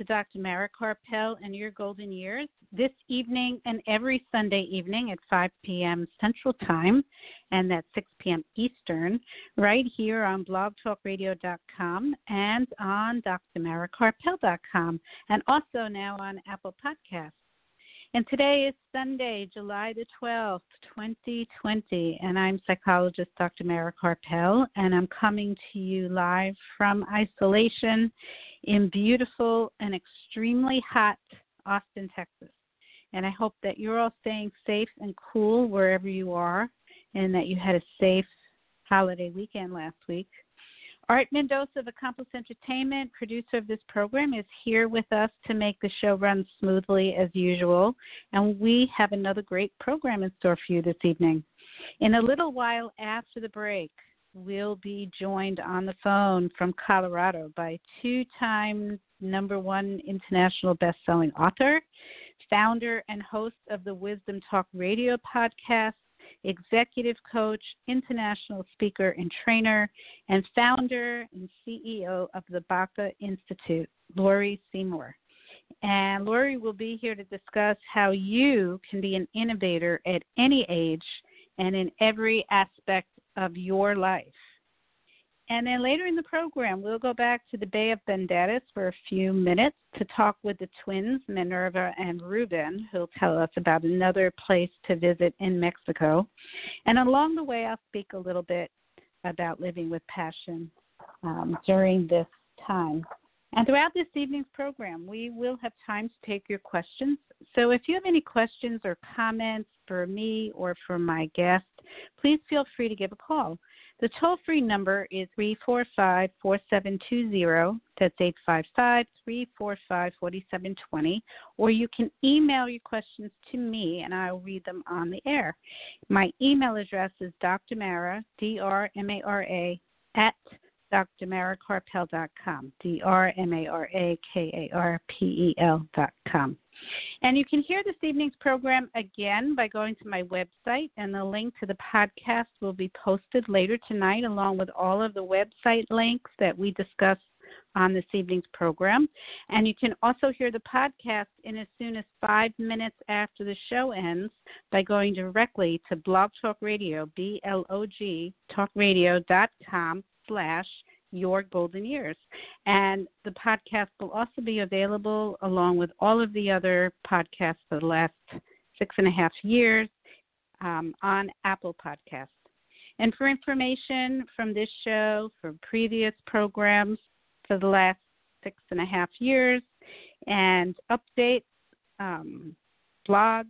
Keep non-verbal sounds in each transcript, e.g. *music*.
To Dr. Mara Karpel and Your Golden Years this evening and every Sunday evening at 5 p.m. Central Time and at 6 p.m. Eastern, right here on blogtalkradio.com and on drmarakarpel.com, and also now on Apple Podcasts. And today is Sunday, July the 12th, 2020, and I'm psychologist Dr. Mara Karpel, and I'm coming to you live from isolation in beautiful and extremely hot Austin, Texas. And I hope that you're all staying safe and cool wherever you are and that you had a safe holiday weekend last week. Art Mendoza of Accomplice Entertainment, producer of this program, is here with us to make the show run smoothly as usual. And we have another great program in store for you this evening. In a little while after the break, will be joined on the phone from Colorado by two time number one international best selling author, founder and host of the Wisdom Talk radio podcast, executive coach, international speaker and trainer, and founder and CEO of the Baca Institute, Laurie Seymour. And Laurie will be here to discuss how you can be an innovator at any age and in every aspect of your life. And then later in the program, we'll go back to the Bay of Banderas for a few minutes to talk with the twins, Minerva and Ruben, who'll tell us about another place to visit in Mexico. And along the way, I'll speak a little bit about living with passion um, during this time. And throughout this evening's program, we will have time to take your questions. So if you have any questions or comments for me or for my guest, please feel free to give a call. The toll free number is 345 4720. That's 855 345 4720. Or you can email your questions to me and I'll read them on the air. My email address is drmara, D R M A R A, at drmarakarpel.com, D R M A R A K A R P E L.com. And you can hear this evening's program again by going to my website, and the link to the podcast will be posted later tonight, along with all of the website links that we discussed on this evening's program. And you can also hear the podcast in as soon as five minutes after the show ends by going directly to Blog Talk Radio, B L O G, talkradio.com slash your golden years. And the podcast will also be available along with all of the other podcasts for the last six and a half years um, on Apple Podcasts. And for information from this show, from previous programs for the last six and a half years, and updates, um, blogs,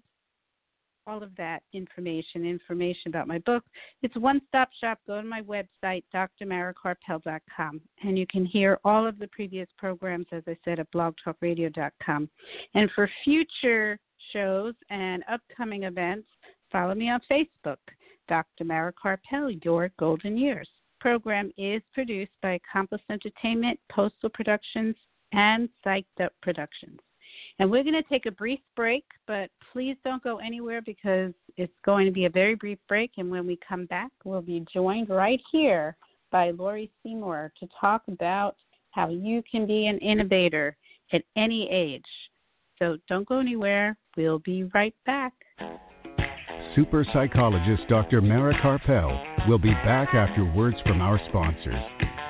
all of that information, information about my book. It's one stop shop. Go to my website, drmarakarpel.com, and you can hear all of the previous programs, as I said, at blogtalkradio.com. And for future shows and upcoming events, follow me on Facebook, Dr. Mara Karpel, Your Golden Years. Program is produced by Accomplice Entertainment, Postal Productions, and Psyched Up Productions. And we're going to take a brief break, but please don't go anywhere because it's going to be a very brief break. And when we come back, we'll be joined right here by Laurie Seymour to talk about how you can be an innovator at any age. So don't go anywhere. We'll be right back. Super psychologist Dr. Mara Karpel will be back after words from our sponsors.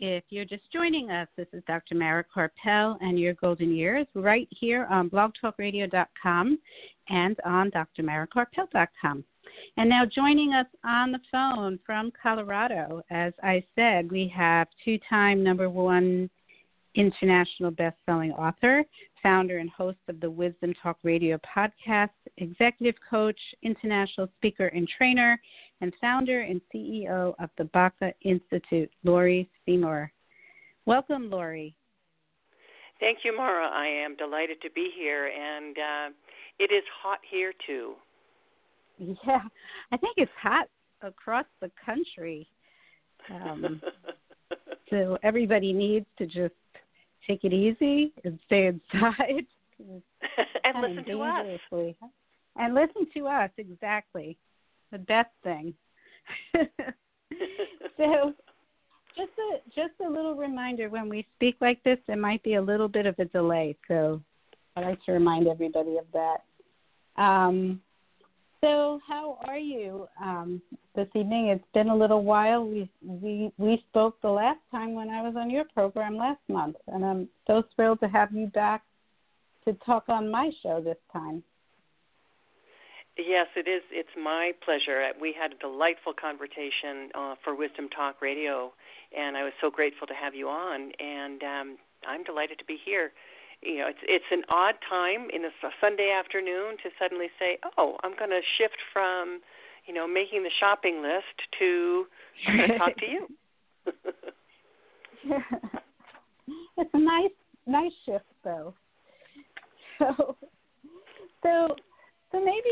If you're just joining us, this is Dr. Mara and Your Golden Years right here on blogtalkradio.com and on drmarakarpel.com. And now joining us on the phone from Colorado, as I said, we have two time number one international best-selling author, founder and host of the Wisdom Talk Radio podcast, executive coach, international speaker and trainer, and founder and CEO of the Baca Institute, Laurie Seymour. Welcome, Laurie. Thank you, Mara. I am delighted to be here, and uh, it is hot here too. Yeah, I think it's hot across the country. Um, *laughs* so everybody needs to just take it easy and stay inside. *laughs* and listen to us. And listen to us, exactly. The best thing. *laughs* so just a just a little reminder when we speak like this there might be a little bit of a delay, so I like to remind everybody of that. Um, so, how are you um, this evening? It's been a little while. We we we spoke the last time when I was on your program last month, and I'm so thrilled to have you back to talk on my show this time. Yes, it is. It's my pleasure. We had a delightful conversation uh, for Wisdom Talk Radio, and I was so grateful to have you on. And um, I'm delighted to be here you know it's it's an odd time in a Sunday afternoon to suddenly say, "Oh, I'm going to shift from, you know, making the shopping list to talk to you." *laughs* it's a nice nice shift though. *laughs* So so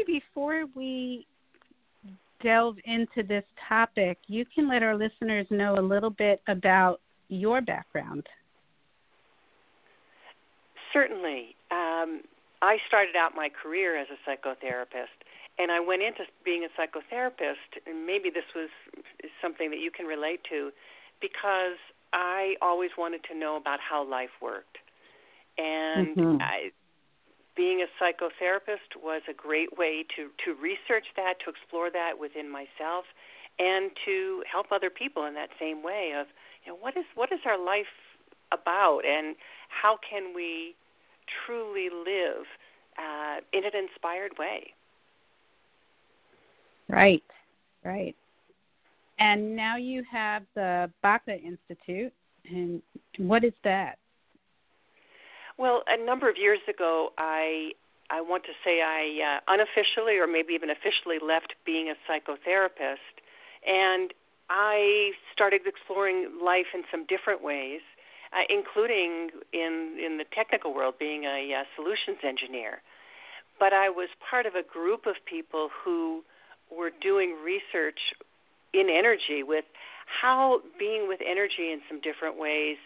before we delve into this topic, you can let our listeners know a little bit about your background. Certainly. Um, I started out my career as a psychotherapist, and I went into being a psychotherapist, and maybe this was something that you can relate to, because I always wanted to know about how life worked. And mm-hmm. I, being a psychotherapist was a great way to, to research that, to explore that within myself, and to help other people in that same way of, you know, what is what is our life about, and how can we truly live uh, in an inspired way. Right, right. And now you have the Baca Institute, and what is that? Well, a number of years ago, I I want to say I uh, unofficially, or maybe even officially, left being a psychotherapist, and I started exploring life in some different ways uh, including in in the technical world, being a uh, solutions engineer. But I was part of a group of people who were doing research in energy with how being with energy in some different ways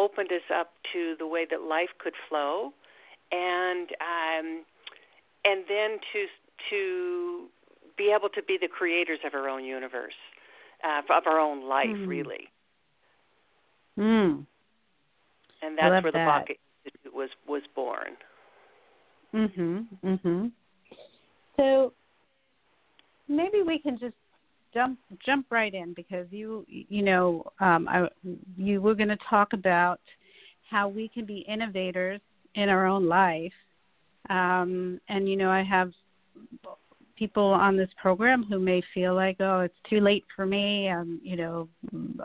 opened us up to the way that life could flow, and um, and then to to be able to be the creators of our own universe, uh, of our own life, mm. really. Mm and that's where the Baca Institute was was born. Mhm. Mhm. So maybe we can just jump jump right in because you you know um, I, you were going to talk about how we can be innovators in our own life, um, and you know I have people on this program who may feel like oh it's too late for me. Um you know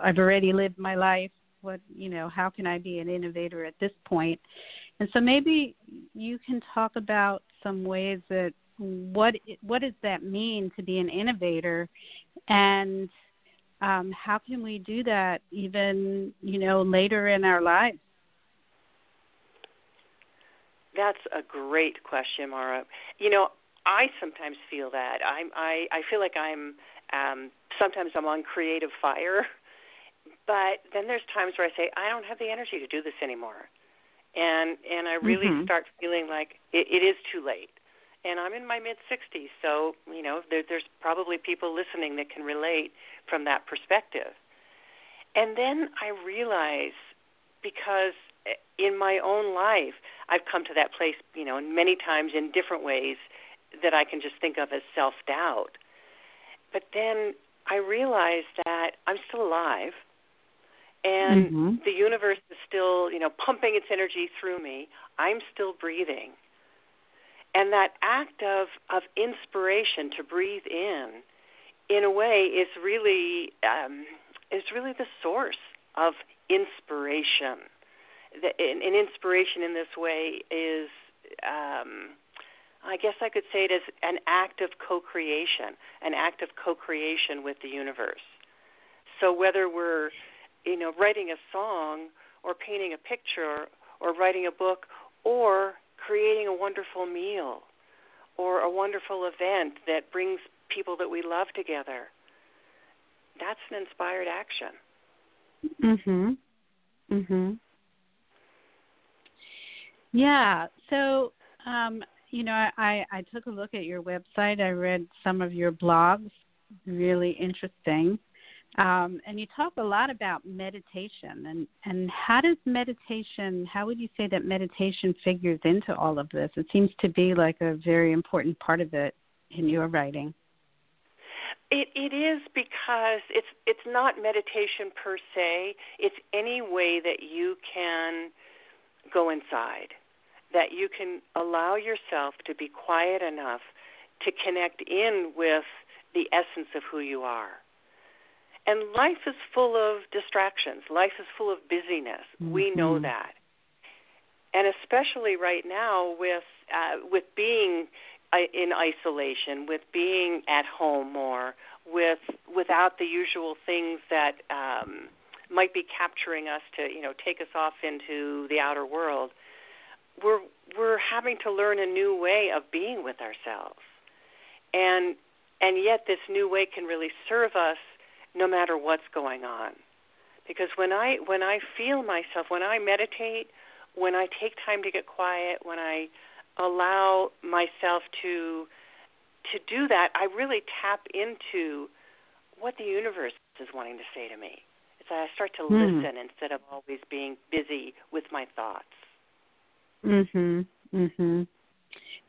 I've already lived my life. What you know how can i be an innovator at this point? And so maybe you can talk about some ways that what what does that mean to be an innovator? And um, how can we do that even you know later in our lives? That's a great question mara. You know i sometimes feel that. I'm i i feel like i'm um sometimes i'm on creative fire but then there's times where I say I don't have the energy to do this anymore, and and I really mm-hmm. start feeling like it, it is too late. And I'm in my mid 60s, so you know there, there's probably people listening that can relate from that perspective. And then I realize because in my own life I've come to that place, you know, many times in different ways that I can just think of as self doubt. But then I realize that I'm still alive and mm-hmm. the universe is still, you know, pumping its energy through me. I'm still breathing. And that act of of inspiration to breathe in in a way is really um is really the source of inspiration. The, an, an inspiration in this way is um I guess I could say it is an act of co-creation, an act of co-creation with the universe. So whether we're, you know, writing a song or painting a picture or writing a book or creating a wonderful meal or a wonderful event that brings people that we love together, that's an inspired action. Mhm. Mhm. Yeah. So um, you know, I, I took a look at your website. I read some of your blogs, really interesting. Um, and you talk a lot about meditation and, and how does meditation how would you say that meditation figures into all of this? It seems to be like a very important part of it in your writing. It it is because it's it's not meditation per se. It's any way that you can go inside that you can allow yourself to be quiet enough to connect in with the essence of who you are. And life is full of distractions. Life is full of busyness. Mm-hmm. We know that. And especially right now with uh, with being uh, in isolation, with being at home more, with without the usual things that um, might be capturing us to you know take us off into the outer world we're we're having to learn a new way of being with ourselves and and yet this new way can really serve us no matter what's going on because when i when i feel myself when i meditate when i take time to get quiet when i allow myself to to do that i really tap into what the universe is wanting to say to me it's that i start to mm. listen instead of always being busy with my thoughts Mhm. Mhm.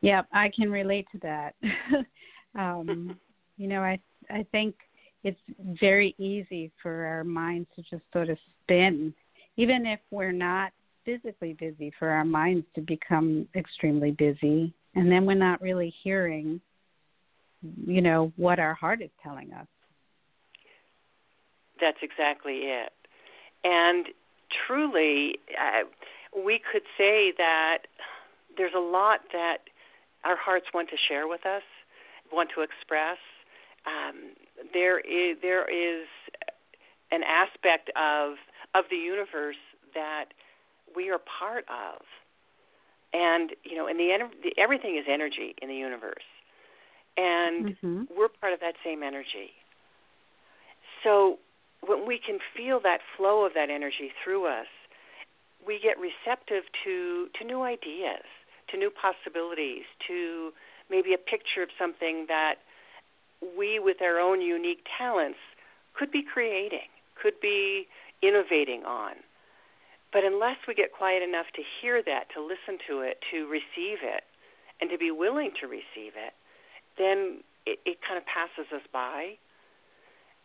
Yeah, I can relate to that. *laughs* um, you know, I I think it's very easy for our minds to just sort of spin, even if we're not physically busy, for our minds to become extremely busy, and then we're not really hearing, you know, what our heart is telling us. That's exactly it, and truly. Uh, we could say that there's a lot that our hearts want to share with us, want to express. Um, there is there is an aspect of of the universe that we are part of, and you know, and the, the everything is energy in the universe, and mm-hmm. we're part of that same energy. So when we can feel that flow of that energy through us, we get receptive to to new ideas, to new possibilities, to maybe a picture of something that we, with our own unique talents, could be creating, could be innovating on. But unless we get quiet enough to hear that, to listen to it, to receive it, and to be willing to receive it, then it, it kind of passes us by.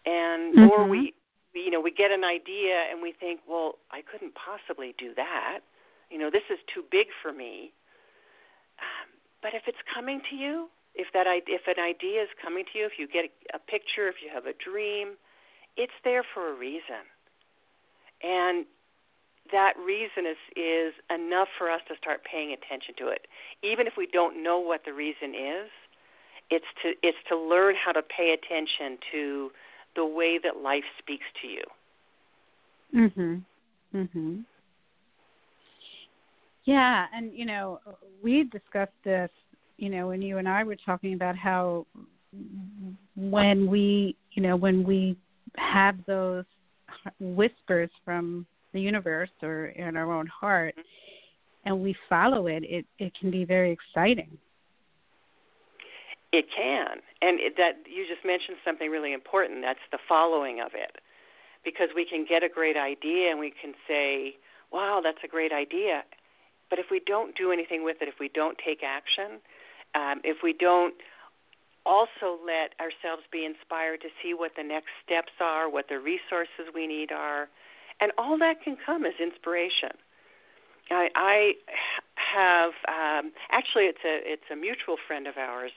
And mm-hmm. or we you know, we get an idea and we think, well, I couldn't possibly do that. You know, this is too big for me. Um, but if it's coming to you, if that if an idea is coming to you, if you get a picture, if you have a dream, it's there for a reason. And that reason is is enough for us to start paying attention to it. Even if we don't know what the reason is, it's to it's to learn how to pay attention to the way that life speaks to you. Mhm. Mhm. Yeah, and you know, we discussed this, you know, when you and I were talking about how when we, you know, when we have those whispers from the universe or in our own heart and we follow it, it it can be very exciting. It can, and it, that you just mentioned something really important. That's the following of it, because we can get a great idea and we can say, "Wow, that's a great idea," but if we don't do anything with it, if we don't take action, um, if we don't also let ourselves be inspired to see what the next steps are, what the resources we need are, and all that can come as inspiration. I, I have um, actually it's a it's a mutual friend of ours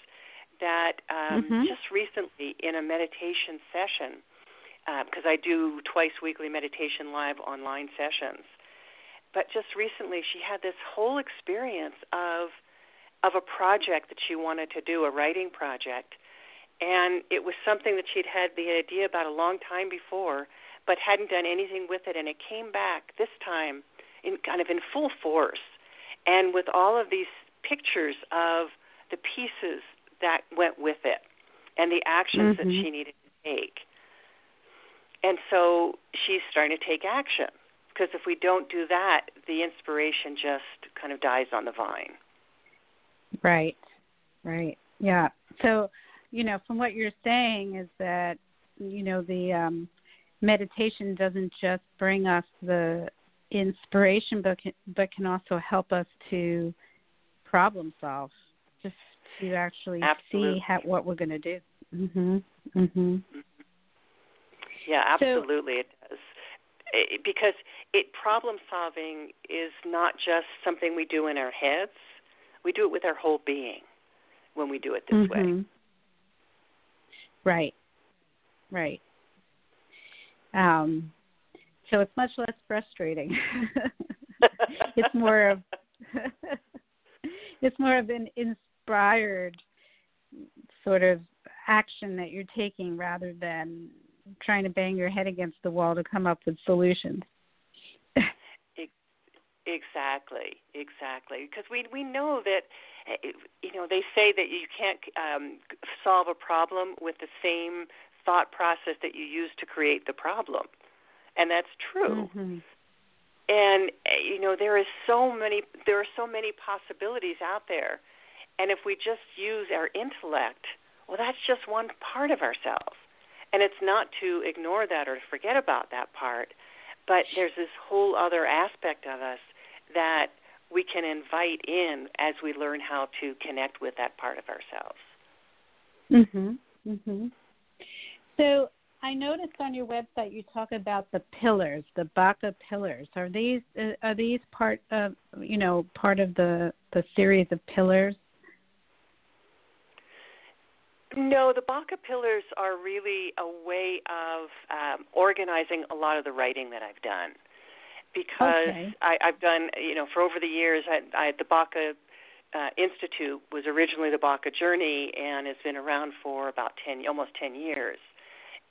that um, mm-hmm. just recently in a meditation session because uh, I do twice weekly meditation live online sessions. But just recently, she had this whole experience of of a project that she wanted to do, a writing project, and it was something that she'd had the idea about a long time before, but hadn't done anything with it, and it came back this time in kind of in full force, and with all of these pictures of the pieces that went with it and the actions mm-hmm. that she needed to take. And so she's starting to take action because if we don't do that, the inspiration just kind of dies on the vine. Right. Right. Yeah. So, you know, from what you're saying is that you know the um meditation doesn't just bring us the inspiration, but can, but can also help us to problem solve, just to actually absolutely. see how, what we're going to do. Mhm. Mhm. Yeah, absolutely, so, it does. It, because it problem solving is not just something we do in our heads; we do it with our whole being when we do it this mm-hmm. way. Right. Right. Um, so it's much less frustrating. *laughs* it's more of *laughs* it's more of an inspired sort of action that you're taking rather than trying to bang your head against the wall to come up with solutions. Exactly, exactly. Because we we know that you know they say that you can't um, solve a problem with the same thought process that you use to create the problem and that's true. Mm-hmm. And you know there is so many there are so many possibilities out there, and if we just use our intellect, well, that's just one part of ourselves, and it's not to ignore that or to forget about that part, but there's this whole other aspect of us that we can invite in as we learn how to connect with that part of ourselves. Mhm. Mhm. So I noticed on your website you talk about the pillars, the Baca pillars. Are these uh, are these part of you know part of the the series of pillars? No, the Baca pillars are really a way of um, organizing a lot of the writing that I've done. Because okay. I, I've done, you know, for over the years, I, I the Baca uh, Institute was originally the Baca Journey and has been around for about ten, almost ten years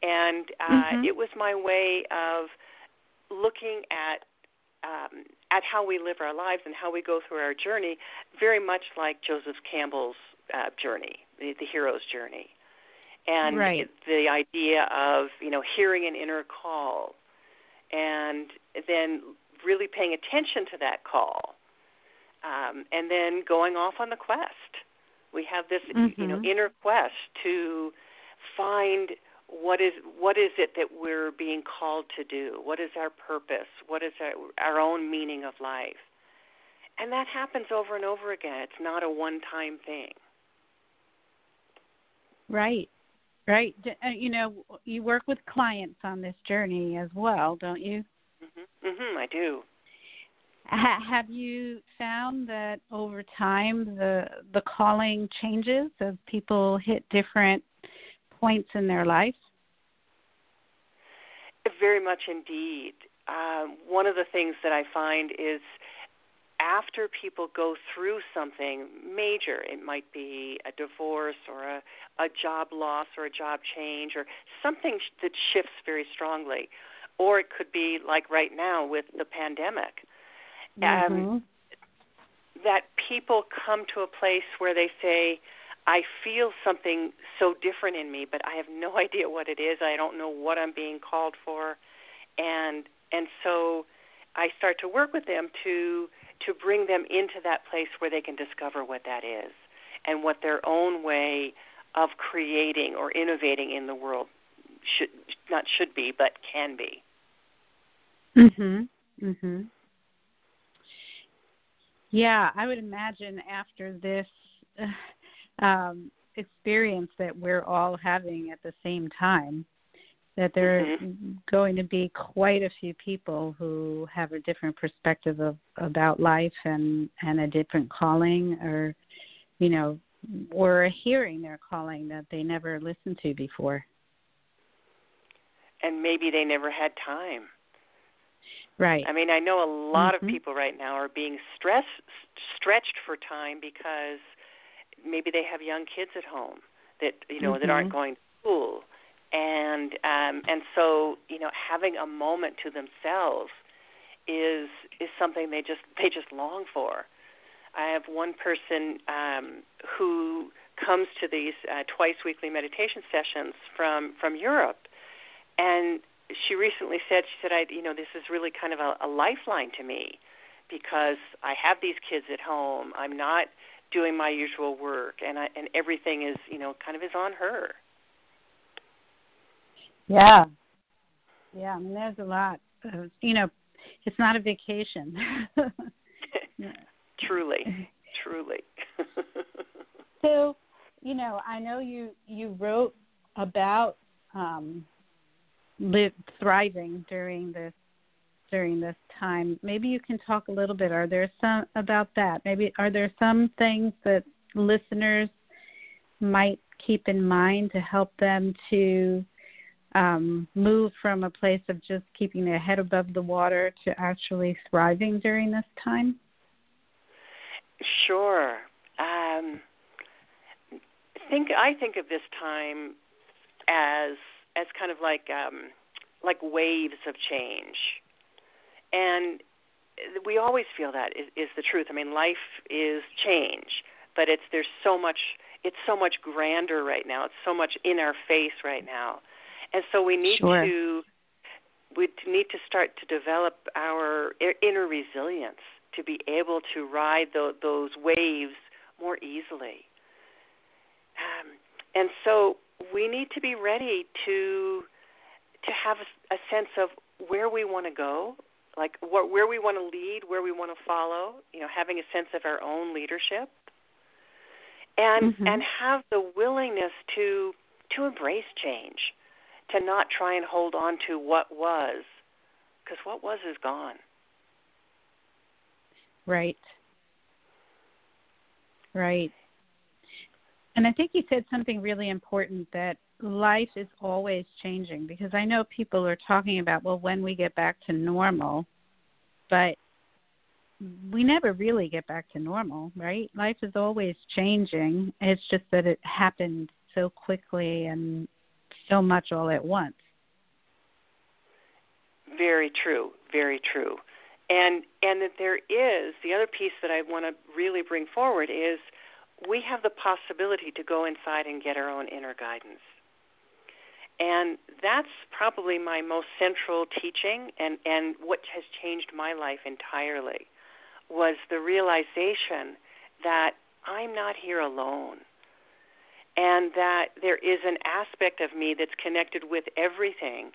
and uh, mm-hmm. it was my way of looking at um, at how we live our lives and how we go through our journey, very much like Joseph Campbell's uh, journey, the, the hero's journey, and right. the idea of you know hearing an inner call, and then really paying attention to that call, um, and then going off on the quest. We have this mm-hmm. you know inner quest to find what is what is it that we're being called to do? What is our purpose? What is our, our own meaning of life? And that happens over and over again. It's not a one-time thing. Right. Right. Uh, you know, you work with clients on this journey as well, don't you? Mhm. Mhm, I do. Ha- have you found that over time the the calling changes as people hit different points in their life? Very much indeed. Um, one of the things that I find is after people go through something major, it might be a divorce or a, a job loss or a job change or something that shifts very strongly, or it could be like right now with the pandemic. Mm-hmm. Um, that people come to a place where they say, I feel something so different in me, but I have no *laughs* idea what it is. I don't know what I'm being called for. and and so I start to work with them to to bring them into that place where they can discover what that is and what their own way of creating or innovating in the world should not should be but can be. Mhm. Mhm. Yeah, I would imagine after this um, experience that we're all having at the same time, that there are mm-hmm. going to be quite a few people who have a different perspective of about life and and a different calling, or you know, or hearing their calling that they never listened to before. And maybe they never had time. Right. I mean, I know a lot mm-hmm. of people right now are being stressed stretched for time because maybe they have young kids at home that you know mm-hmm. that aren't going to school and um and so you know having a moment to themselves is is something they just they just long for. I have one person um who comes to these uh, twice weekly meditation sessions from from europe. And she recently said she said i you know this is really kind of a, a lifeline to me because i have these kids at home. I'm not doing my usual work and I, and everything is you know kind of is on her yeah yeah i mean there's a lot of, you know it's not a vacation *laughs* truly *laughs* truly *laughs* so you know i know you you wrote about um live thriving during this during this time. Maybe you can talk a little bit. Are there some about that? Maybe are there some things that listeners might keep in mind to help them to um, move from a place of just keeping their head above the water to actually thriving during this time? Sure. Um, think I think of this time as as kind of like um, like waves of change and we always feel that is, is the truth. I mean, life is change, but it's there's so much it's so much grander right now. It's so much in our face right now, and so we need sure. to we need to start to develop our inner resilience to be able to ride the, those waves more easily. Um, and so we need to be ready to to have a, a sense of where we want to go, like what, where we want to lead, where we want to follow, you know, having a sense of our own leadership, and mm-hmm. and have the willingness to to embrace change, to not try and hold on to what was, because what was is gone. Right. Right. And I think you said something really important that life is always changing because I know people are talking about, well, when we get back to normal, but we never really get back to normal, right? Life is always changing. It's just that it happened so quickly and so much all at once. Very true, very true. And and that there is the other piece that I want to really bring forward is we have the possibility to go inside and get our own inner guidance. And that's probably my most central teaching and, and what has changed my life entirely was the realization that I'm not here alone. And that there is an aspect of me that's connected with everything.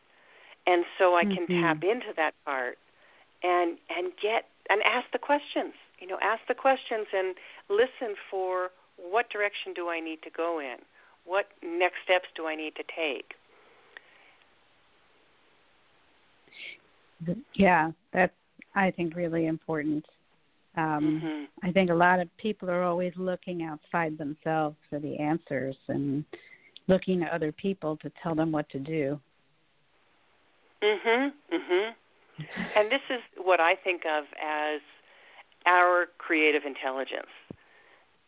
And so I can mm-hmm. tap into that part and and get and ask the questions. You know, ask the questions and listen for what direction do I need to go in? What next steps do I need to take? Yeah, that's I think really important. Um, mm-hmm. I think a lot of people are always looking outside themselves for the answers and looking at other people to tell them what to do. Mhm. Mhm. and this is what I think of as our creative intelligence.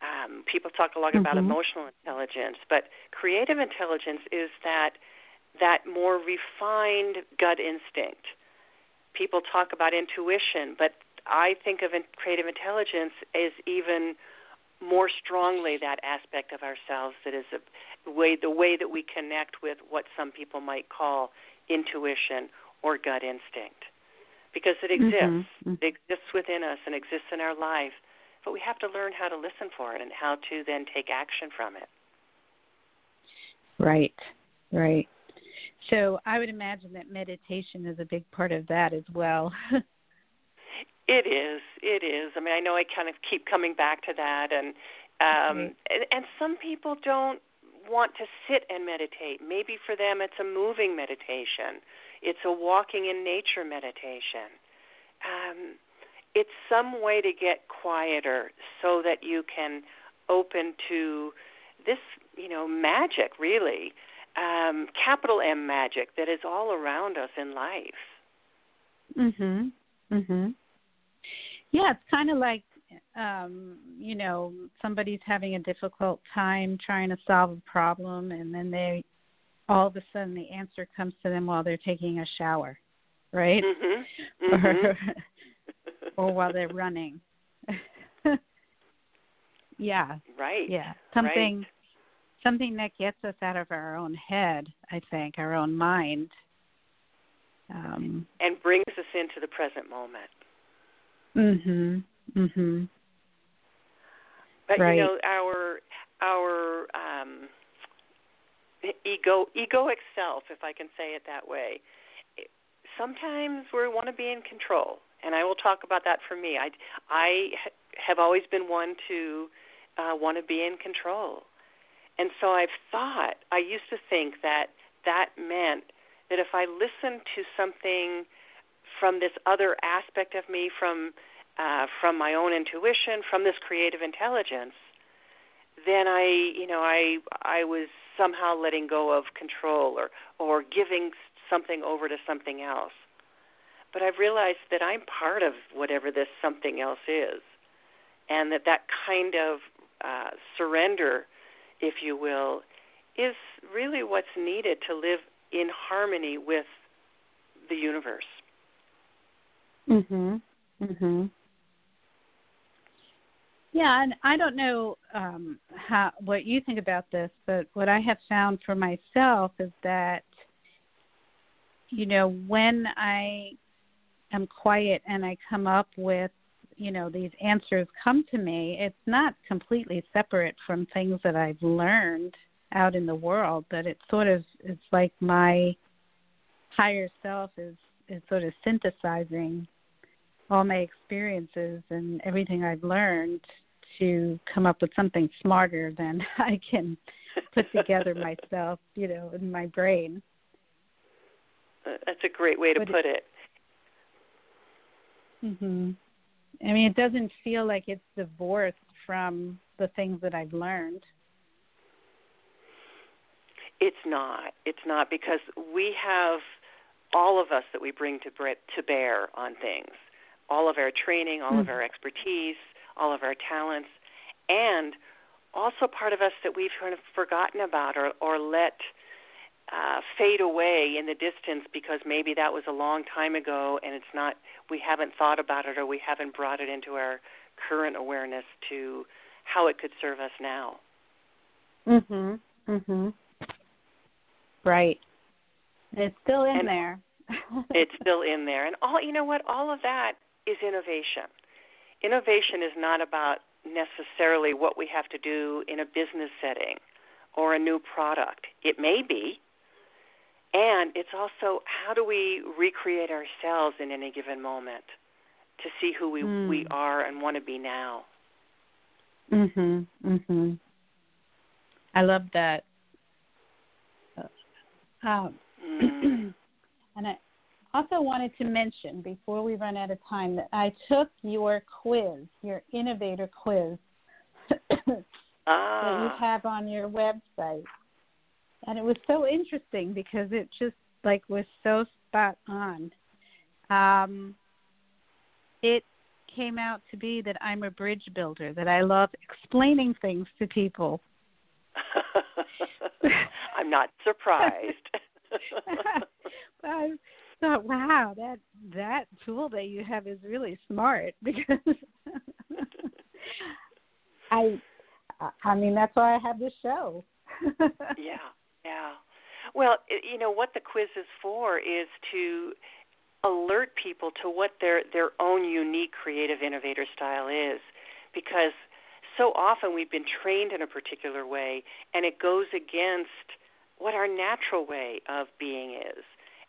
Um, people talk a lot about mm-hmm. emotional intelligence, but creative intelligence is that that more refined gut instinct people talk about intuition, but I think of creative intelligence as even more strongly that aspect of ourselves that is a way the way that we connect with what some people might call intuition or gut instinct because it Mm-hmm. exists. It exists within us and exists in our life. But we have to learn how to listen for it and how to then take action from it. Right, right. So I would imagine that meditation is a big part of that as well. *laughs* It is. It is. I mean, I know I kind of keep coming back to that, and um, Right. and, and some people don't want to sit and meditate. Maybe for them, it's a moving meditation. It's a walking in nature meditation. Um, it's some way to get quieter so that you can open to this, you know, magic, really, um, capital M magic that is all around us in life. mhm. Mhm. Yeah, it's kind of like um, you know, somebody's having a difficult time trying to solve a problem and then they all of a sudden the answer comes to them while they're taking a shower, right? Mhm. *laughs* Or, Mhm. or while they're *laughs* running. *laughs* yeah, right. yeah. Something Right. something that gets us out of our own head, I think, our own mind. Um and brings us into the present moment. Mhm. Mhm. But Right. you know, our our um, ego egoic self, if I can say it that way, sometimes we want to be in control, and I will talk about that for me. I I have always been one to uh, want to be in control, and so I've thought I used to think that that meant that if I listened to something from this other aspect of me, from uh, from my own intuition, from this creative intelligence, then I, you know, I I was somehow letting go of control or or giving something over to something else. But I've realized that I'm part of whatever this something else is, and that that kind of uh, surrender, if you will, is really what's needed to live in harmony with the universe. Mhm. Mhm. Yeah, and I don't know um how what you think about this, but what I have found for myself is that you know, when I am quiet and I come up with, you know, these answers come to me, it's not completely separate from things that I've learned out in the world, but it's sort of it's like my higher self is is sort of synthesizing all my experiences and everything I've learned to come up with something smarter than *laughs* I can put together *laughs* myself, you know, in my brain. Uh, That's a great way to But it- put it. Mhm. I mean, it doesn't feel like it's divorced from the things that I've learned. It's not. It's not because we have all of us that we bring to to bear on things. All of our training, all of Mhm. our expertise, all of our talents, and also part of us that we've kind of forgotten about or or let uh, fade away in the distance because maybe that was a long time ago and it's not we haven't thought about it or we haven't brought it into our current awareness to how it could serve us now. Mhm. Mhm. Right. It's still in And there. *laughs* it's still in there. And all you know what, all of that is innovation. Innovation is not about necessarily what we have to do in a business setting or a new product. It may be. And it's also how do we recreate ourselves in any given moment to see who we Mm. we are and want to be now. Mhm. Mhm. I love that. Um, Mm. *clears throat* and I also wanted to mention before we run out of time that I took your quiz, your innovator quiz *coughs* that you ah. have on your website. And it was so interesting because it just like was so spot on. Um it came out to be that I'm a bridge builder, that I love explaining things to people. *laughs* I'm not surprised. *laughs* *laughs* I thought, wow, that that tool that you have is really smart *laughs* because *laughs* I I mean that's why I have this show. yeah, yeah. Well, you know what the quiz is for is to alert people to what their their own unique creative innovator style is because so often we've been trained in a particular way and it goes against what our natural way of being is.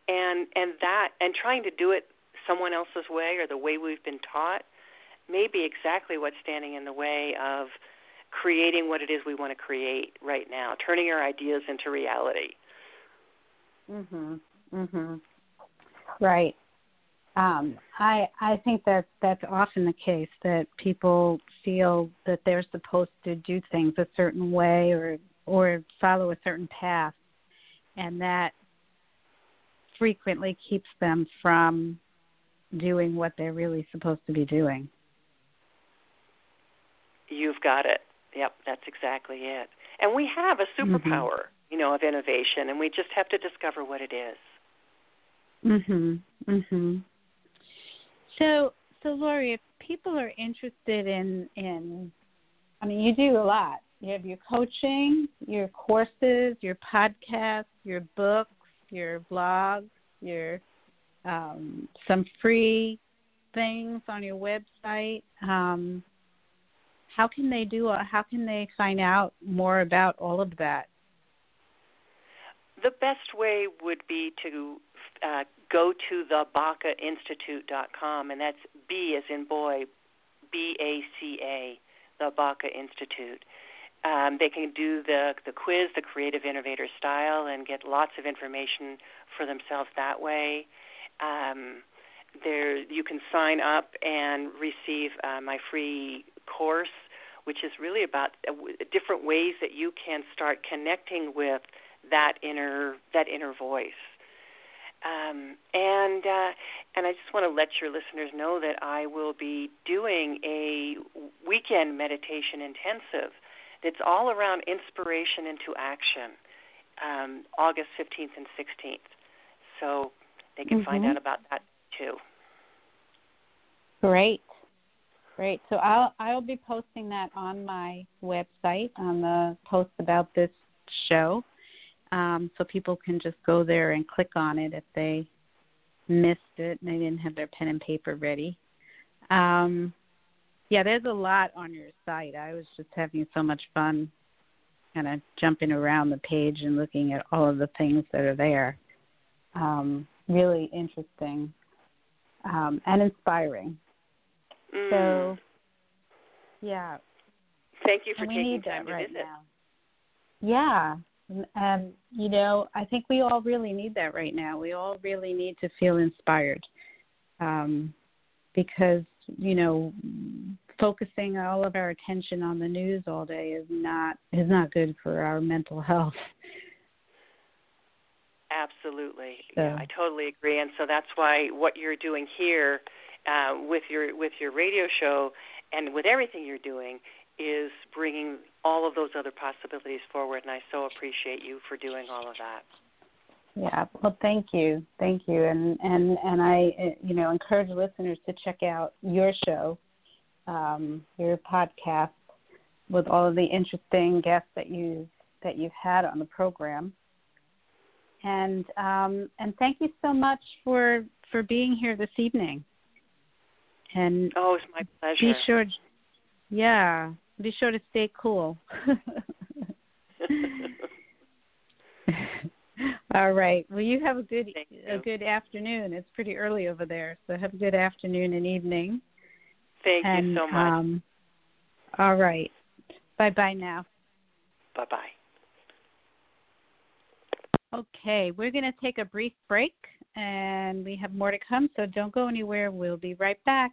And and that and trying to do it someone else's way or the way we've been taught may be exactly what's standing in the way of creating what it is we want to create right now turning our ideas into reality. Mhm mhm right. Um, I I think that that's often the case that people feel that they're supposed to do things a certain way or or follow a certain path, and that frequently keeps them from doing what they're really supposed to be doing. You've got it. Yep, that's exactly it. And we have a mm-hmm. superpower, mm-hmm. you know, of innovation, and we just have to discover what it is. Mhm. Mhm. So, so Laurie, if people are interested in in, I mean, you do a lot. You have your coaching, your courses, your podcasts, your books, your blogs, your um, some free things on your website. Um, how can they do? How can they find out more about all of that? The best way would be to uh, go to the com, and that's B as in boy, B A C A, the Baca Institute. Um, they can do the the quiz, the Creative Innovator Style, and get lots of information for themselves that way. Um, there, you can sign up and receive uh, my free course, which is really about uh, different ways that you can start connecting with that inner that inner voice. Um, and uh, and I just want to let your listeners know that I will be doing a weekend meditation intensive that's all around inspiration into action, um, August 15th and 16th. So they can mm-hmm. find out about that too. Great, great. So I'll I'll be posting that on my website on the post about this show um, so people can just go there and click on it if they missed it and they didn't have their pen and paper ready. Um, yeah, there's a lot on your site. I was just having so much fun kind of jumping around the page and looking at all of the things that are there. Um, really interesting um, and inspiring. Mm. So, yeah. Thank you for taking need time that right visit. Now. Yeah, and you know, I think we all really need that right now. We all really need to feel inspired, um, because you know, focusing all of our attention on the news all day is not is not good for our mental health. Absolutely, so. yeah, I totally agree, and so that's why what you're doing here uh, with your with your radio show and with everything you're doing is bringing all of those other possibilities forward, and I so appreciate you for doing all of that. Yeah, well, thank you, thank you, and and and I, you know, encourage listeners to check out your show, um, your podcast, with all of the interesting guests that you that you've had on the program. And um, and thank you so much for for being here this evening. And oh, it's my pleasure. Be sure, yeah, be sure to stay cool. *laughs* All right. Well, you have a good a good afternoon. It's pretty early over there, so have a good afternoon and evening. Thank and, you so much. Um, all right. Bye bye now. Bye bye. Okay, we're going to take a brief break, and we have more to come. So don't go anywhere. We'll be right back.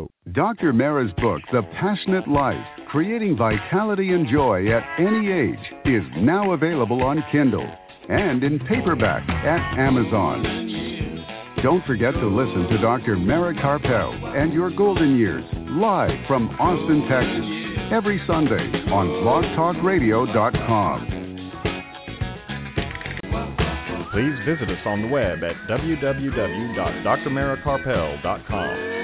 1-800-252-9240. Dr. Mara's book, The Passionate Life Creating Vitality and Joy at Any Age, is now available on Kindle. and in paperback at Amazon. Don't forget to listen to Dr. Mara Karpel and Your Golden Years live from Austin, Texas, every Sunday on blogtalkradio.com. Please visit us on the web at www.drmarakarpel.com.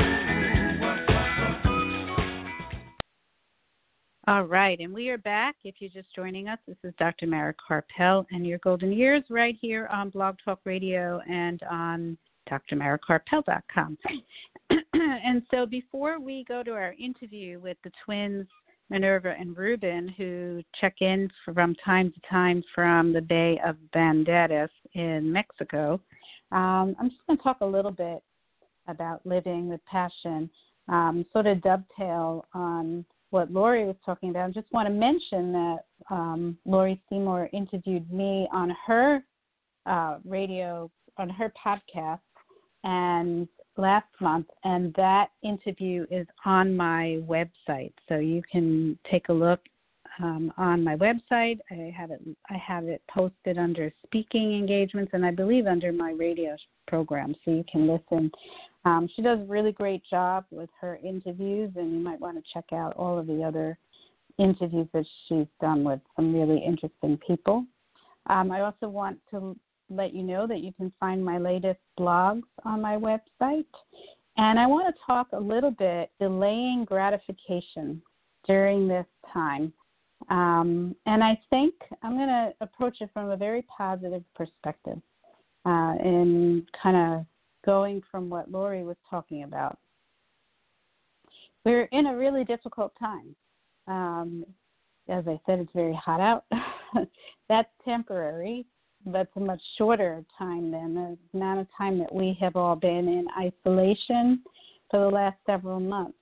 All right, and we are back. If you're just joining us, this is Dr. Mara Karpel and your golden years right here on Blog Talk Radio and on drmarakarpel.com. *clears throat* and so before we go to our interview with the twins, Minerva and Ruben, who check in from time to time from the Bay of Banderas in Mexico, um, I'm just going to talk a little bit about living with passion, um, sort of dovetail on what Laurie was talking about, I just want to mention that um, Laurie Seymour interviewed me on her uh, radio, on her podcast, and last month, and that interview is on my website, so you can take a look um, on my website. I have it. I have it posted under speaking engagements, and I believe under my radio program, so you can listen um, she does a really great job with her interviews, and you might want to check out all of the other interviews that she's done with some really interesting people. Um, I also want to let you know that you can find my latest blogs on my website. And I want to talk a little bit delaying gratification during this time. Um, and I think I'm going to approach it from a very positive perspective uh, and kind of going from what Laurie was talking about. We're in a really difficult time. Um, as I said, it's very hot out. *laughs* That's temporary, That's a much shorter time than the amount of time that we have all been in isolation for the last several months.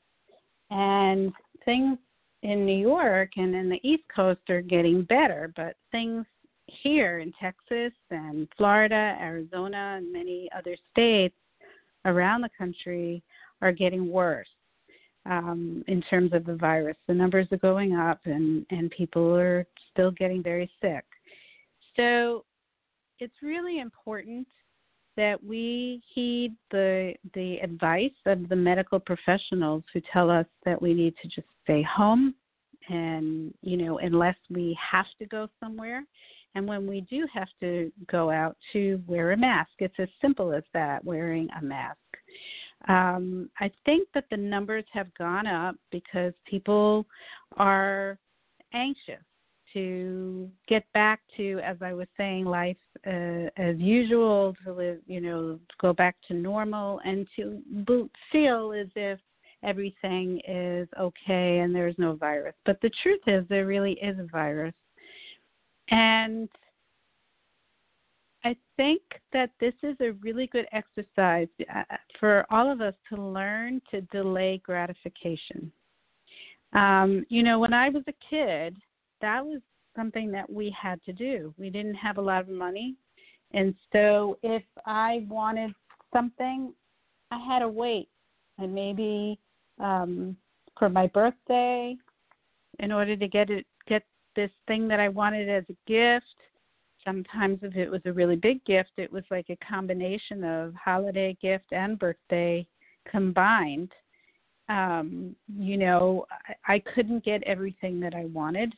And things in New York and in the East Coast are getting better, but things here in Texas and Florida, Arizona, and many other states around the country are getting worse um, in terms of the virus. The numbers are going up, and, and people are still getting very sick. So it's really important that we heed the the advice of the medical professionals who tell us that we need to just stay home and you know unless we have to go somewhere and when we do have to go out to wear a mask it's as simple as that wearing a mask um, i think that the numbers have gone up because people are anxious to get back to as i was saying life uh, as usual to live you know go back to normal and to feel as if everything is okay and there's no virus. But the truth is, there really is a virus. And I think that this is a really good exercise uh, for all of us to learn to delay gratification. Um, you know, when I was a kid, that was something that we had to do. We didn't have a lot of money. And so if I wanted something, I had to wait and maybe um, for my birthday in order to get it get this thing that I wanted as a gift. Sometimes if it was a really big gift, it was like a combination of holiday gift and birthday combined. Um, you know, I, I couldn't get everything that I wanted.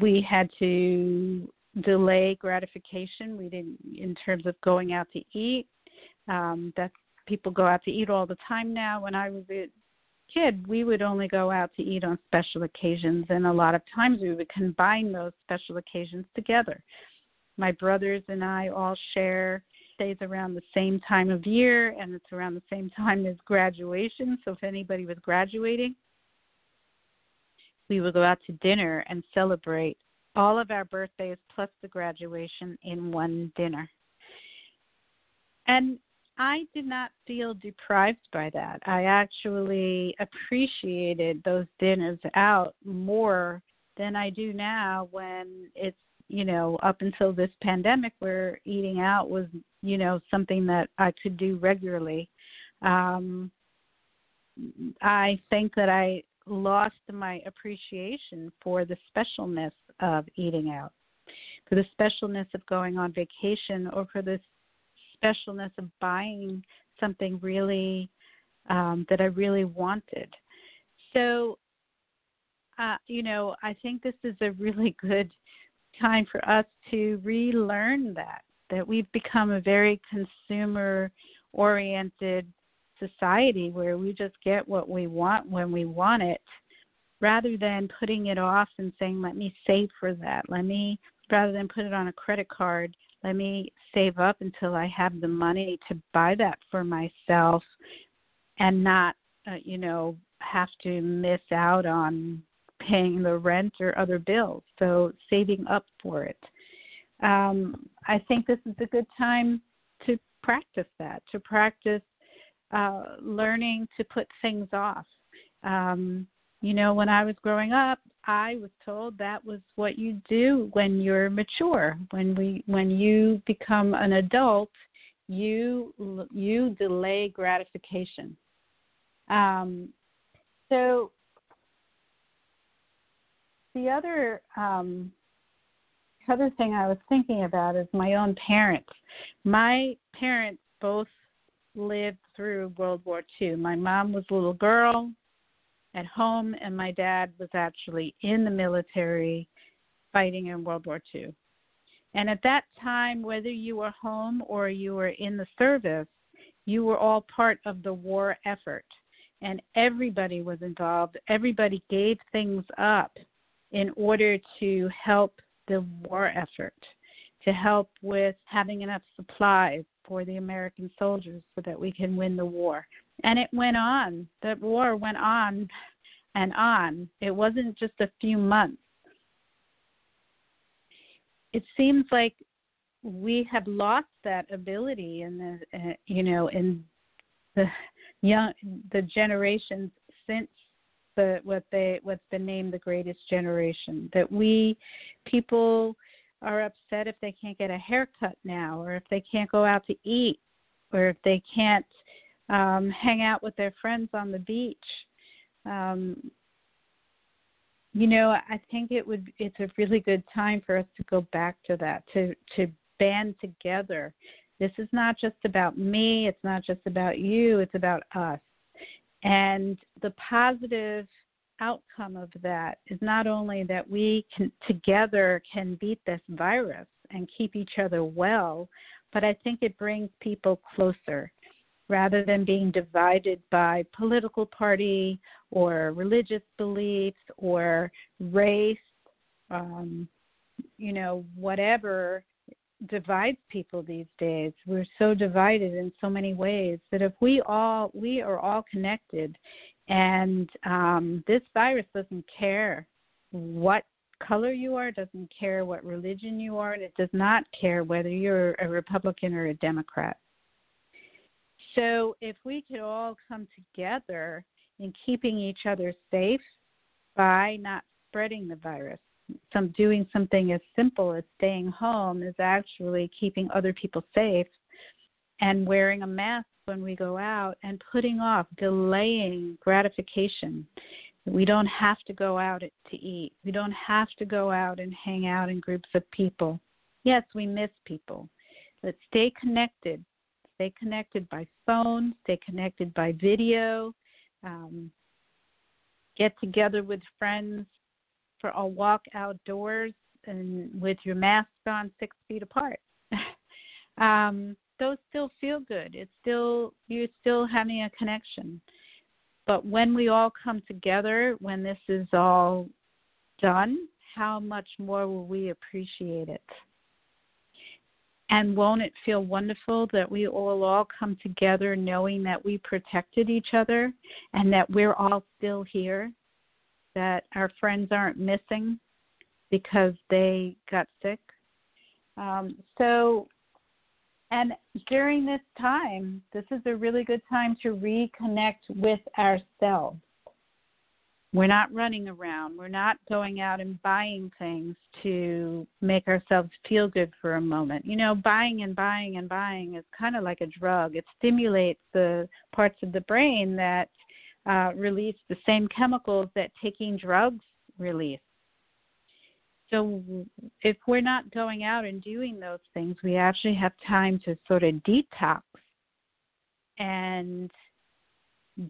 We had to delay gratification. We didn't, in terms of going out to eat. Um, that's people go out to eat all the time now. When I was kid, we would only go out to eat on special occasions, and a lot of times we would combine those special occasions together. My brothers and I all share days around the same time of year, and it's around the same time as graduation. So if anybody was graduating, we would go out to dinner and celebrate all of our birthdays plus the graduation in one dinner. And I did not feel deprived by that. I actually appreciated those dinners out more than I do now when it's, you know, up until this pandemic where eating out was, you know, something that I could do regularly. Um I think that I lost my appreciation for the specialness of eating out. for the specialness of going on vacation or for the specialness of buying something really um, that I really wanted. So, uh, you know, I think this is a really *laughs* good time for us to relearn that that we've become a very consumer oriented society where we just get what we want when we want it rather than putting it off and saying let me save for that let me rather than put it on a credit card let me save up until i have the money to buy that for myself and not uh, you know have to miss out on paying the rent or other bills so saving up for it um, i think this is a good time to practice that to practice uh, learning to put things off. Um, you know, when I was growing up, I was told that was what you do when you're mature. When we, when you become an adult, you you delay gratification. Um, so the other um, other thing I was thinking about is my own parents. My parents both lived through World War II. My mom was a little girl at home, and my dad was actually in the military fighting in World War II. And at that time, whether you were home or you were in the service, you were all part of the war effort. And everybody was involved. Everybody gave things up in order to help the war effort, to help with having enough supplies, for the American soldiers so that we can win the war. And it went on. The war went on and on. It wasn't just a few months. It seems like we have lost that ability in the uh, you know in the young the generations since the what they what's been named the greatest generation that we people are upset if they can't get a haircut now, or if they can't go out to eat, or if they can't um, hang out with their friends on the beach. Um, you know, I think it would it's a really good time for us to go back to that, to to band together. This is not just about me, it's not just about you, it's about us. And the positive outcome of that is not only that we can together can beat this virus and keep each other well, but I think it brings people closer rather than being divided by political party or religious beliefs or race, um, you know, whatever divides people these days. We're so divided in so many ways that if we all we are all connected and um, this virus doesn't care what color you are, doesn't care what religion you are, and it does not care whether you're a Republican or a Democrat. So if we could all come together in keeping each other safe by not spreading the virus, some doing something as simple as staying home is actually keeping other people safe and wearing a mask when we go out and putting off, delaying gratification. We don't have to go out to eat. We don't have to go out and hang out in groups of people. Yes, we miss people. But stay connected. Stay connected by phone, stay connected by video. Um, get together with friends for a walk outdoors and with your mask on six feet apart. *laughs* um, those still feel good. It's still you're still having a connection. But when we all come together, when this is all done, how much more will we appreciate it? And won't it feel wonderful that we all all come together knowing that we protected each other and that we're all still here, that our friends aren't missing because they got sick? Um, so and during this time, this is a really good time to reconnect with ourselves. We're not running around. We're not going out and buying things to make ourselves feel good for a moment. You know, buying and buying and buying is kind of like a drug. It stimulates the parts of the brain that uh, release the same chemicals that taking drugs release. So if we're not going out and doing those things, we actually have time to sort of detox and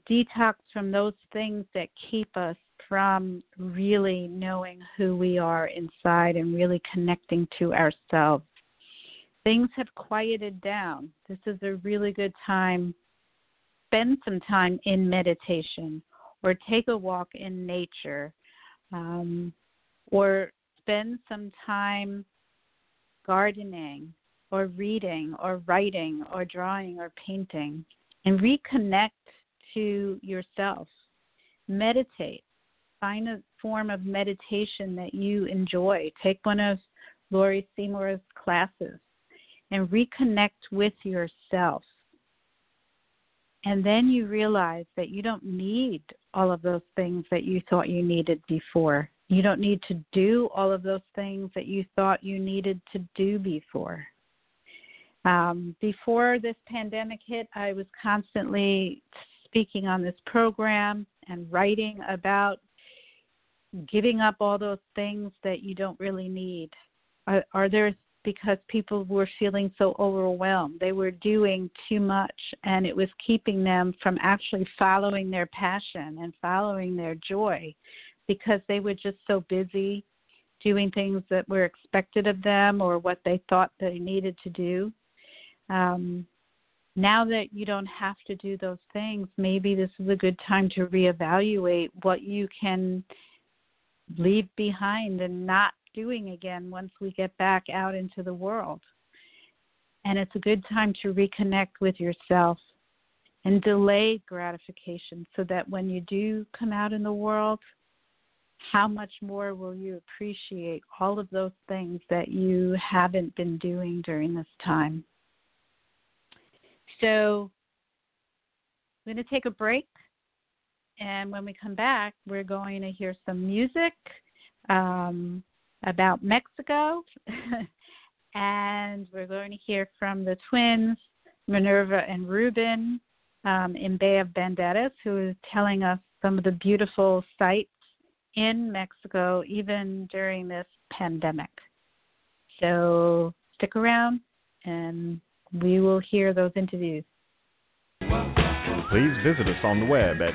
detox from those things that keep us from really knowing who we are inside and really connecting to ourselves. Things have quieted down. This is a really good time. Spend some time in meditation or take a walk in nature um, or spend some time gardening or reading or writing or drawing or painting and reconnect to yourself. Meditate. Find a form of meditation that you enjoy. Take one of Laurie Seymour's classes and reconnect with yourself. And then you realize that you don't need all of those things that you thought you needed before. You don't need to do all of those things that you thought you needed to do before. Um, before this pandemic hit, I was constantly speaking on this program and writing about giving up all those things that you don't really need. Are, are there because people were feeling so overwhelmed. They were doing too much, and it was keeping them from actually following their passion and following their joy because they were just so busy doing things that were expected of them or what they thought they needed to do. Um, now that you don't have to do those things, maybe this is a good time to reevaluate what you can leave behind and not doing again once we get back out into the world. And it's a good time to reconnect with yourself and delay gratification so that when you do come out in the world, how much more will you appreciate all of those things that you haven't been doing during this time? So, I'm going to take a break. And when we come back, we're going to hear some music um, about Mexico. *laughs* and we're going to hear from the twins, Minerva and Ruben, um, in Bay of Banderas, who is telling us some of the beautiful sights in Mexico, even during this pandemic. So stick around and we will hear those interviews. Please visit us on the web at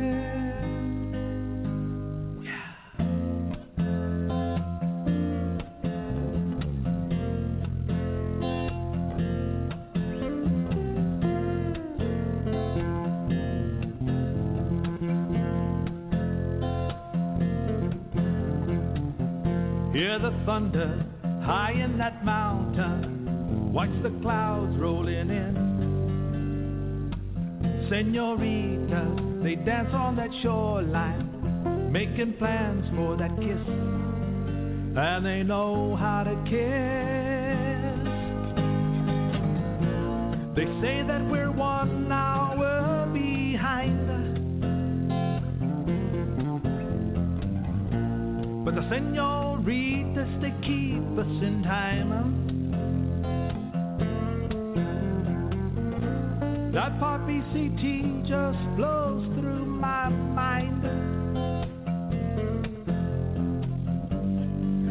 high in that mountain. Watch the clouds rolling in. Senoritas, they dance on that shoreline, making plans for that kiss. And they know how to kiss. They say that we're one hour behind. But the they keep us in time. That poppy CT just blows through my mind.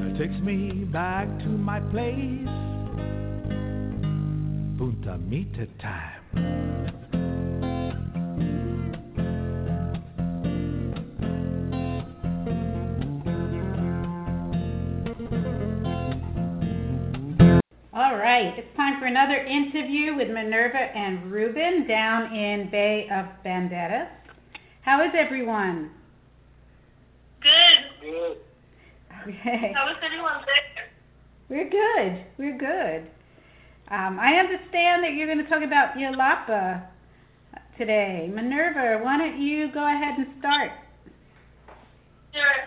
It takes me back to my place, Punta Mita time. Right, it's time for another interview with Minerva and Ruben down in Bay of Banderas. How is everyone? Good. Good. Okay. How is everyone there? We're good. We're good. Um, I understand that you're going to talk about Yelapa today. Minerva, why don't you go ahead and start? Sure.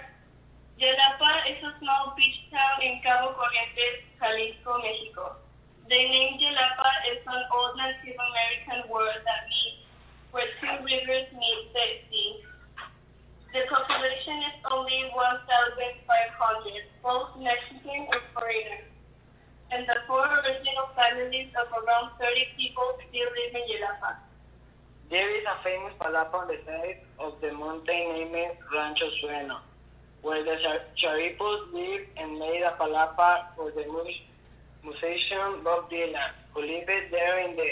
Yelapa is a small beach town in Cabo Corrientes, Jalisco, Mexico. The name Yelapa is an old Native American word that means where two rivers meet the sea. The population is only 1,500, both Mexican and foreigners. And the four original families of around 30 people still live in Yelapa. There is a famous palapa on the side of the mountain named Rancho Sueno, where the Char- Charipos lived and made a palapa for the mu- musician Bob Dylan, who lived there in the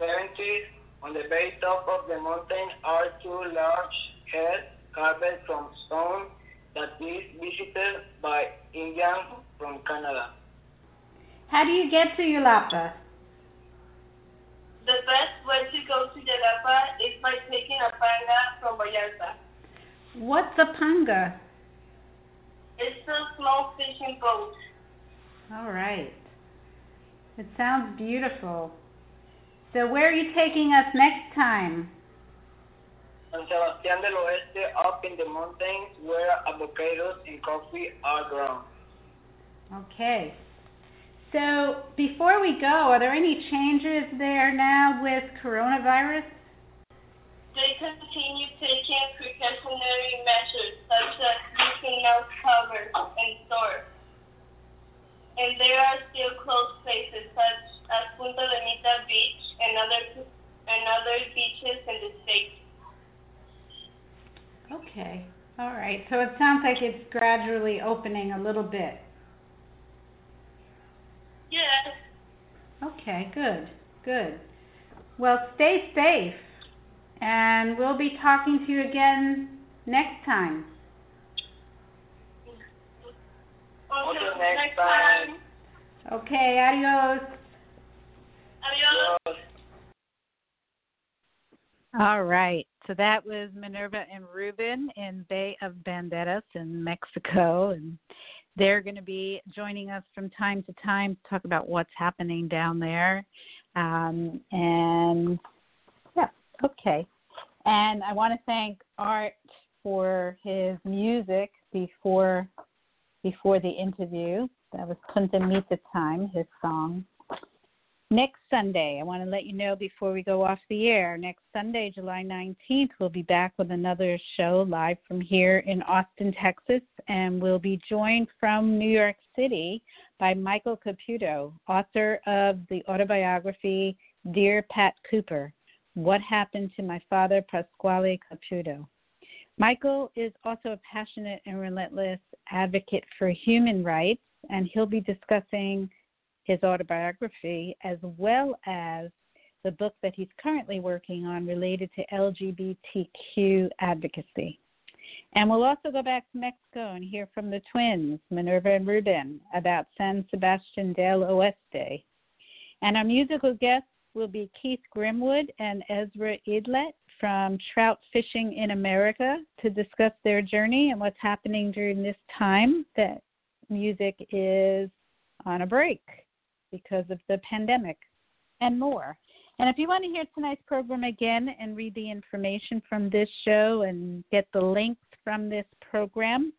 70s. On the very top of the mountain are two large heads carved from stone that is visited by Indians from Canada. How do you get to Yelapa? The best way to go to Yelapa is by taking a panga from Vallarta. What's a panga? It's a small fishing boat. All right. It sounds beautiful. So, where are you taking us next time? San Sebastián del Oeste, up in the mountains where avocados and coffee are grown. Okay. So, before we go, are there any changes there now with coronavirus? They continue taking precautionary measures such as using mouth covers in stores. And there are still closed places such as Punta de Mita Beach and other, and other beaches in the state. Okay. All right. So, it sounds like it's gradually opening a little bit. Yes. Okay, good, good. Well, stay safe, and we'll be talking to you again next time. Until Until next next time. time. Okay, adios. Adios. All right. So that was Minerva and Ruben in Bay of Banderas in Mexico, and they're going to be joining us from time to time to talk about what's happening down there. Um, and yeah, okay. And I want to thank Art for his music before before the interview. That was Punta Mita Time, his song. Next Sunday, I want to let you know before we go off the air. Next Sunday, July 19th, we'll be back with another show live from here in Austin, Texas, and we'll be joined from New York City by Michael Caputo, author of the autobiography Dear Pat Cooper What Happened to My Father, Pasquale Caputo. Michael is also a passionate and relentless advocate for human rights, and he'll be discussing his autobiography as well as the book that he's currently working on related to LGBTQ advocacy. And we'll also go back to Mexico and hear from the twins, Minerva and Ruben, about San Sebastian del Oeste. And our musical guests will be Keith Grimwood and Ezra Idlet from Trout Fishing in America to discuss their journey and what's happening during this time that music is on a break because of the pandemic and more. And if you want to hear tonight's program again and read the information from this show and get the links from this program,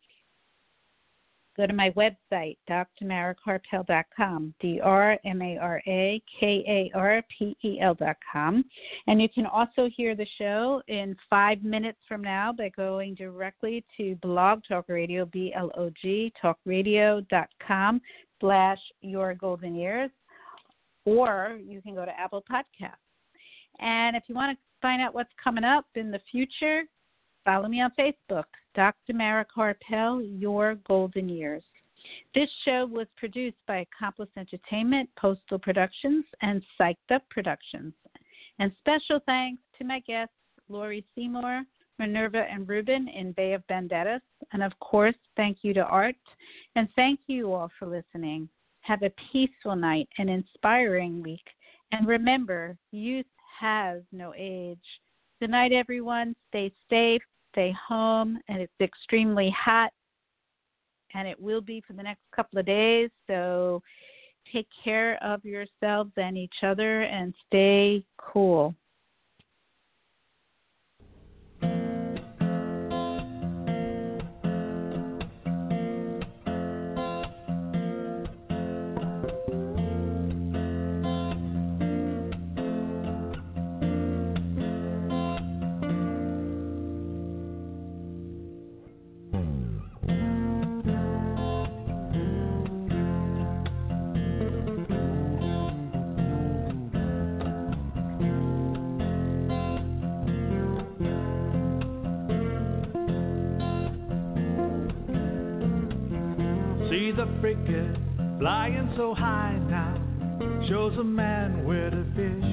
go to my website, drmarakarpel.com, D R M A R A K A R P E L.com. And you can also hear the show in five minutes from now by going directly to Blog Talk Radio, B L O G, talkradio.com slash your golden years, or you can go to Apple Podcasts. And if you want to find out what's coming up in the future, follow me on Facebook, Dr. Mara Karpel, Your Golden Years. This show was produced by Accomplice Entertainment, Postal Productions, and Psyched Up Productions. And special thanks to my guests, Laurie Seymour, Minerva and Ruben in Bay of Banderas. And of course, thank you to Art. And thank you all for listening. Have a peaceful night, an inspiring week. And remember, youth has no age. Good night, everyone. Stay safe, stay home, and it's extremely hot, and it will be for the next couple of days. So take care of yourselves and each other and stay cool. So high now, shows a man where to fish.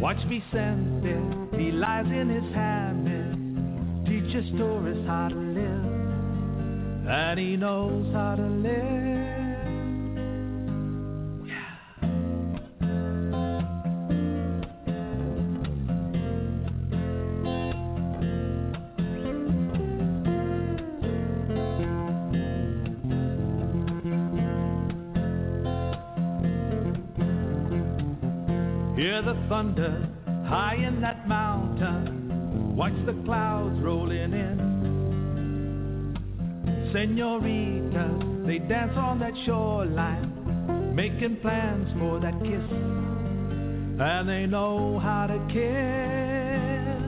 Watch Vicente, he lies in his hammock, teaches tourists how to live, and he knows how to live. High in that mountain. Watch the clouds rolling in. Senoritas, they dance on that shoreline, making plans for that kiss. And they know how to kiss.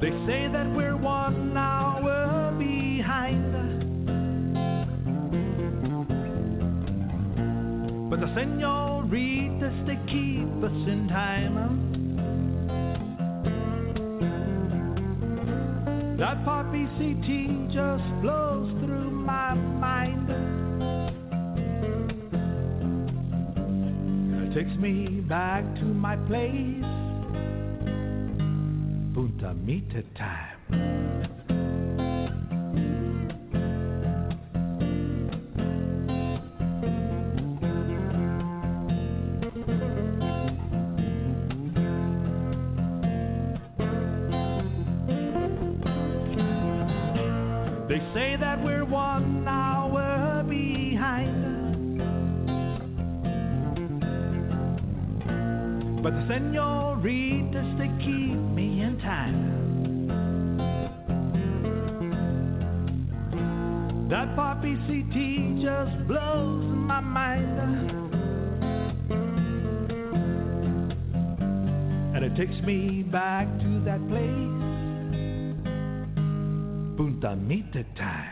They say that we're one hour behind. But the senoritas, they keep us in time. That poppy CT just blows through my mind. It takes me back to my place. Punta Mita time. Senoritas, they keep me in time. That poppy CT just blows my mind. And it takes me back to that place. Punta Mita time.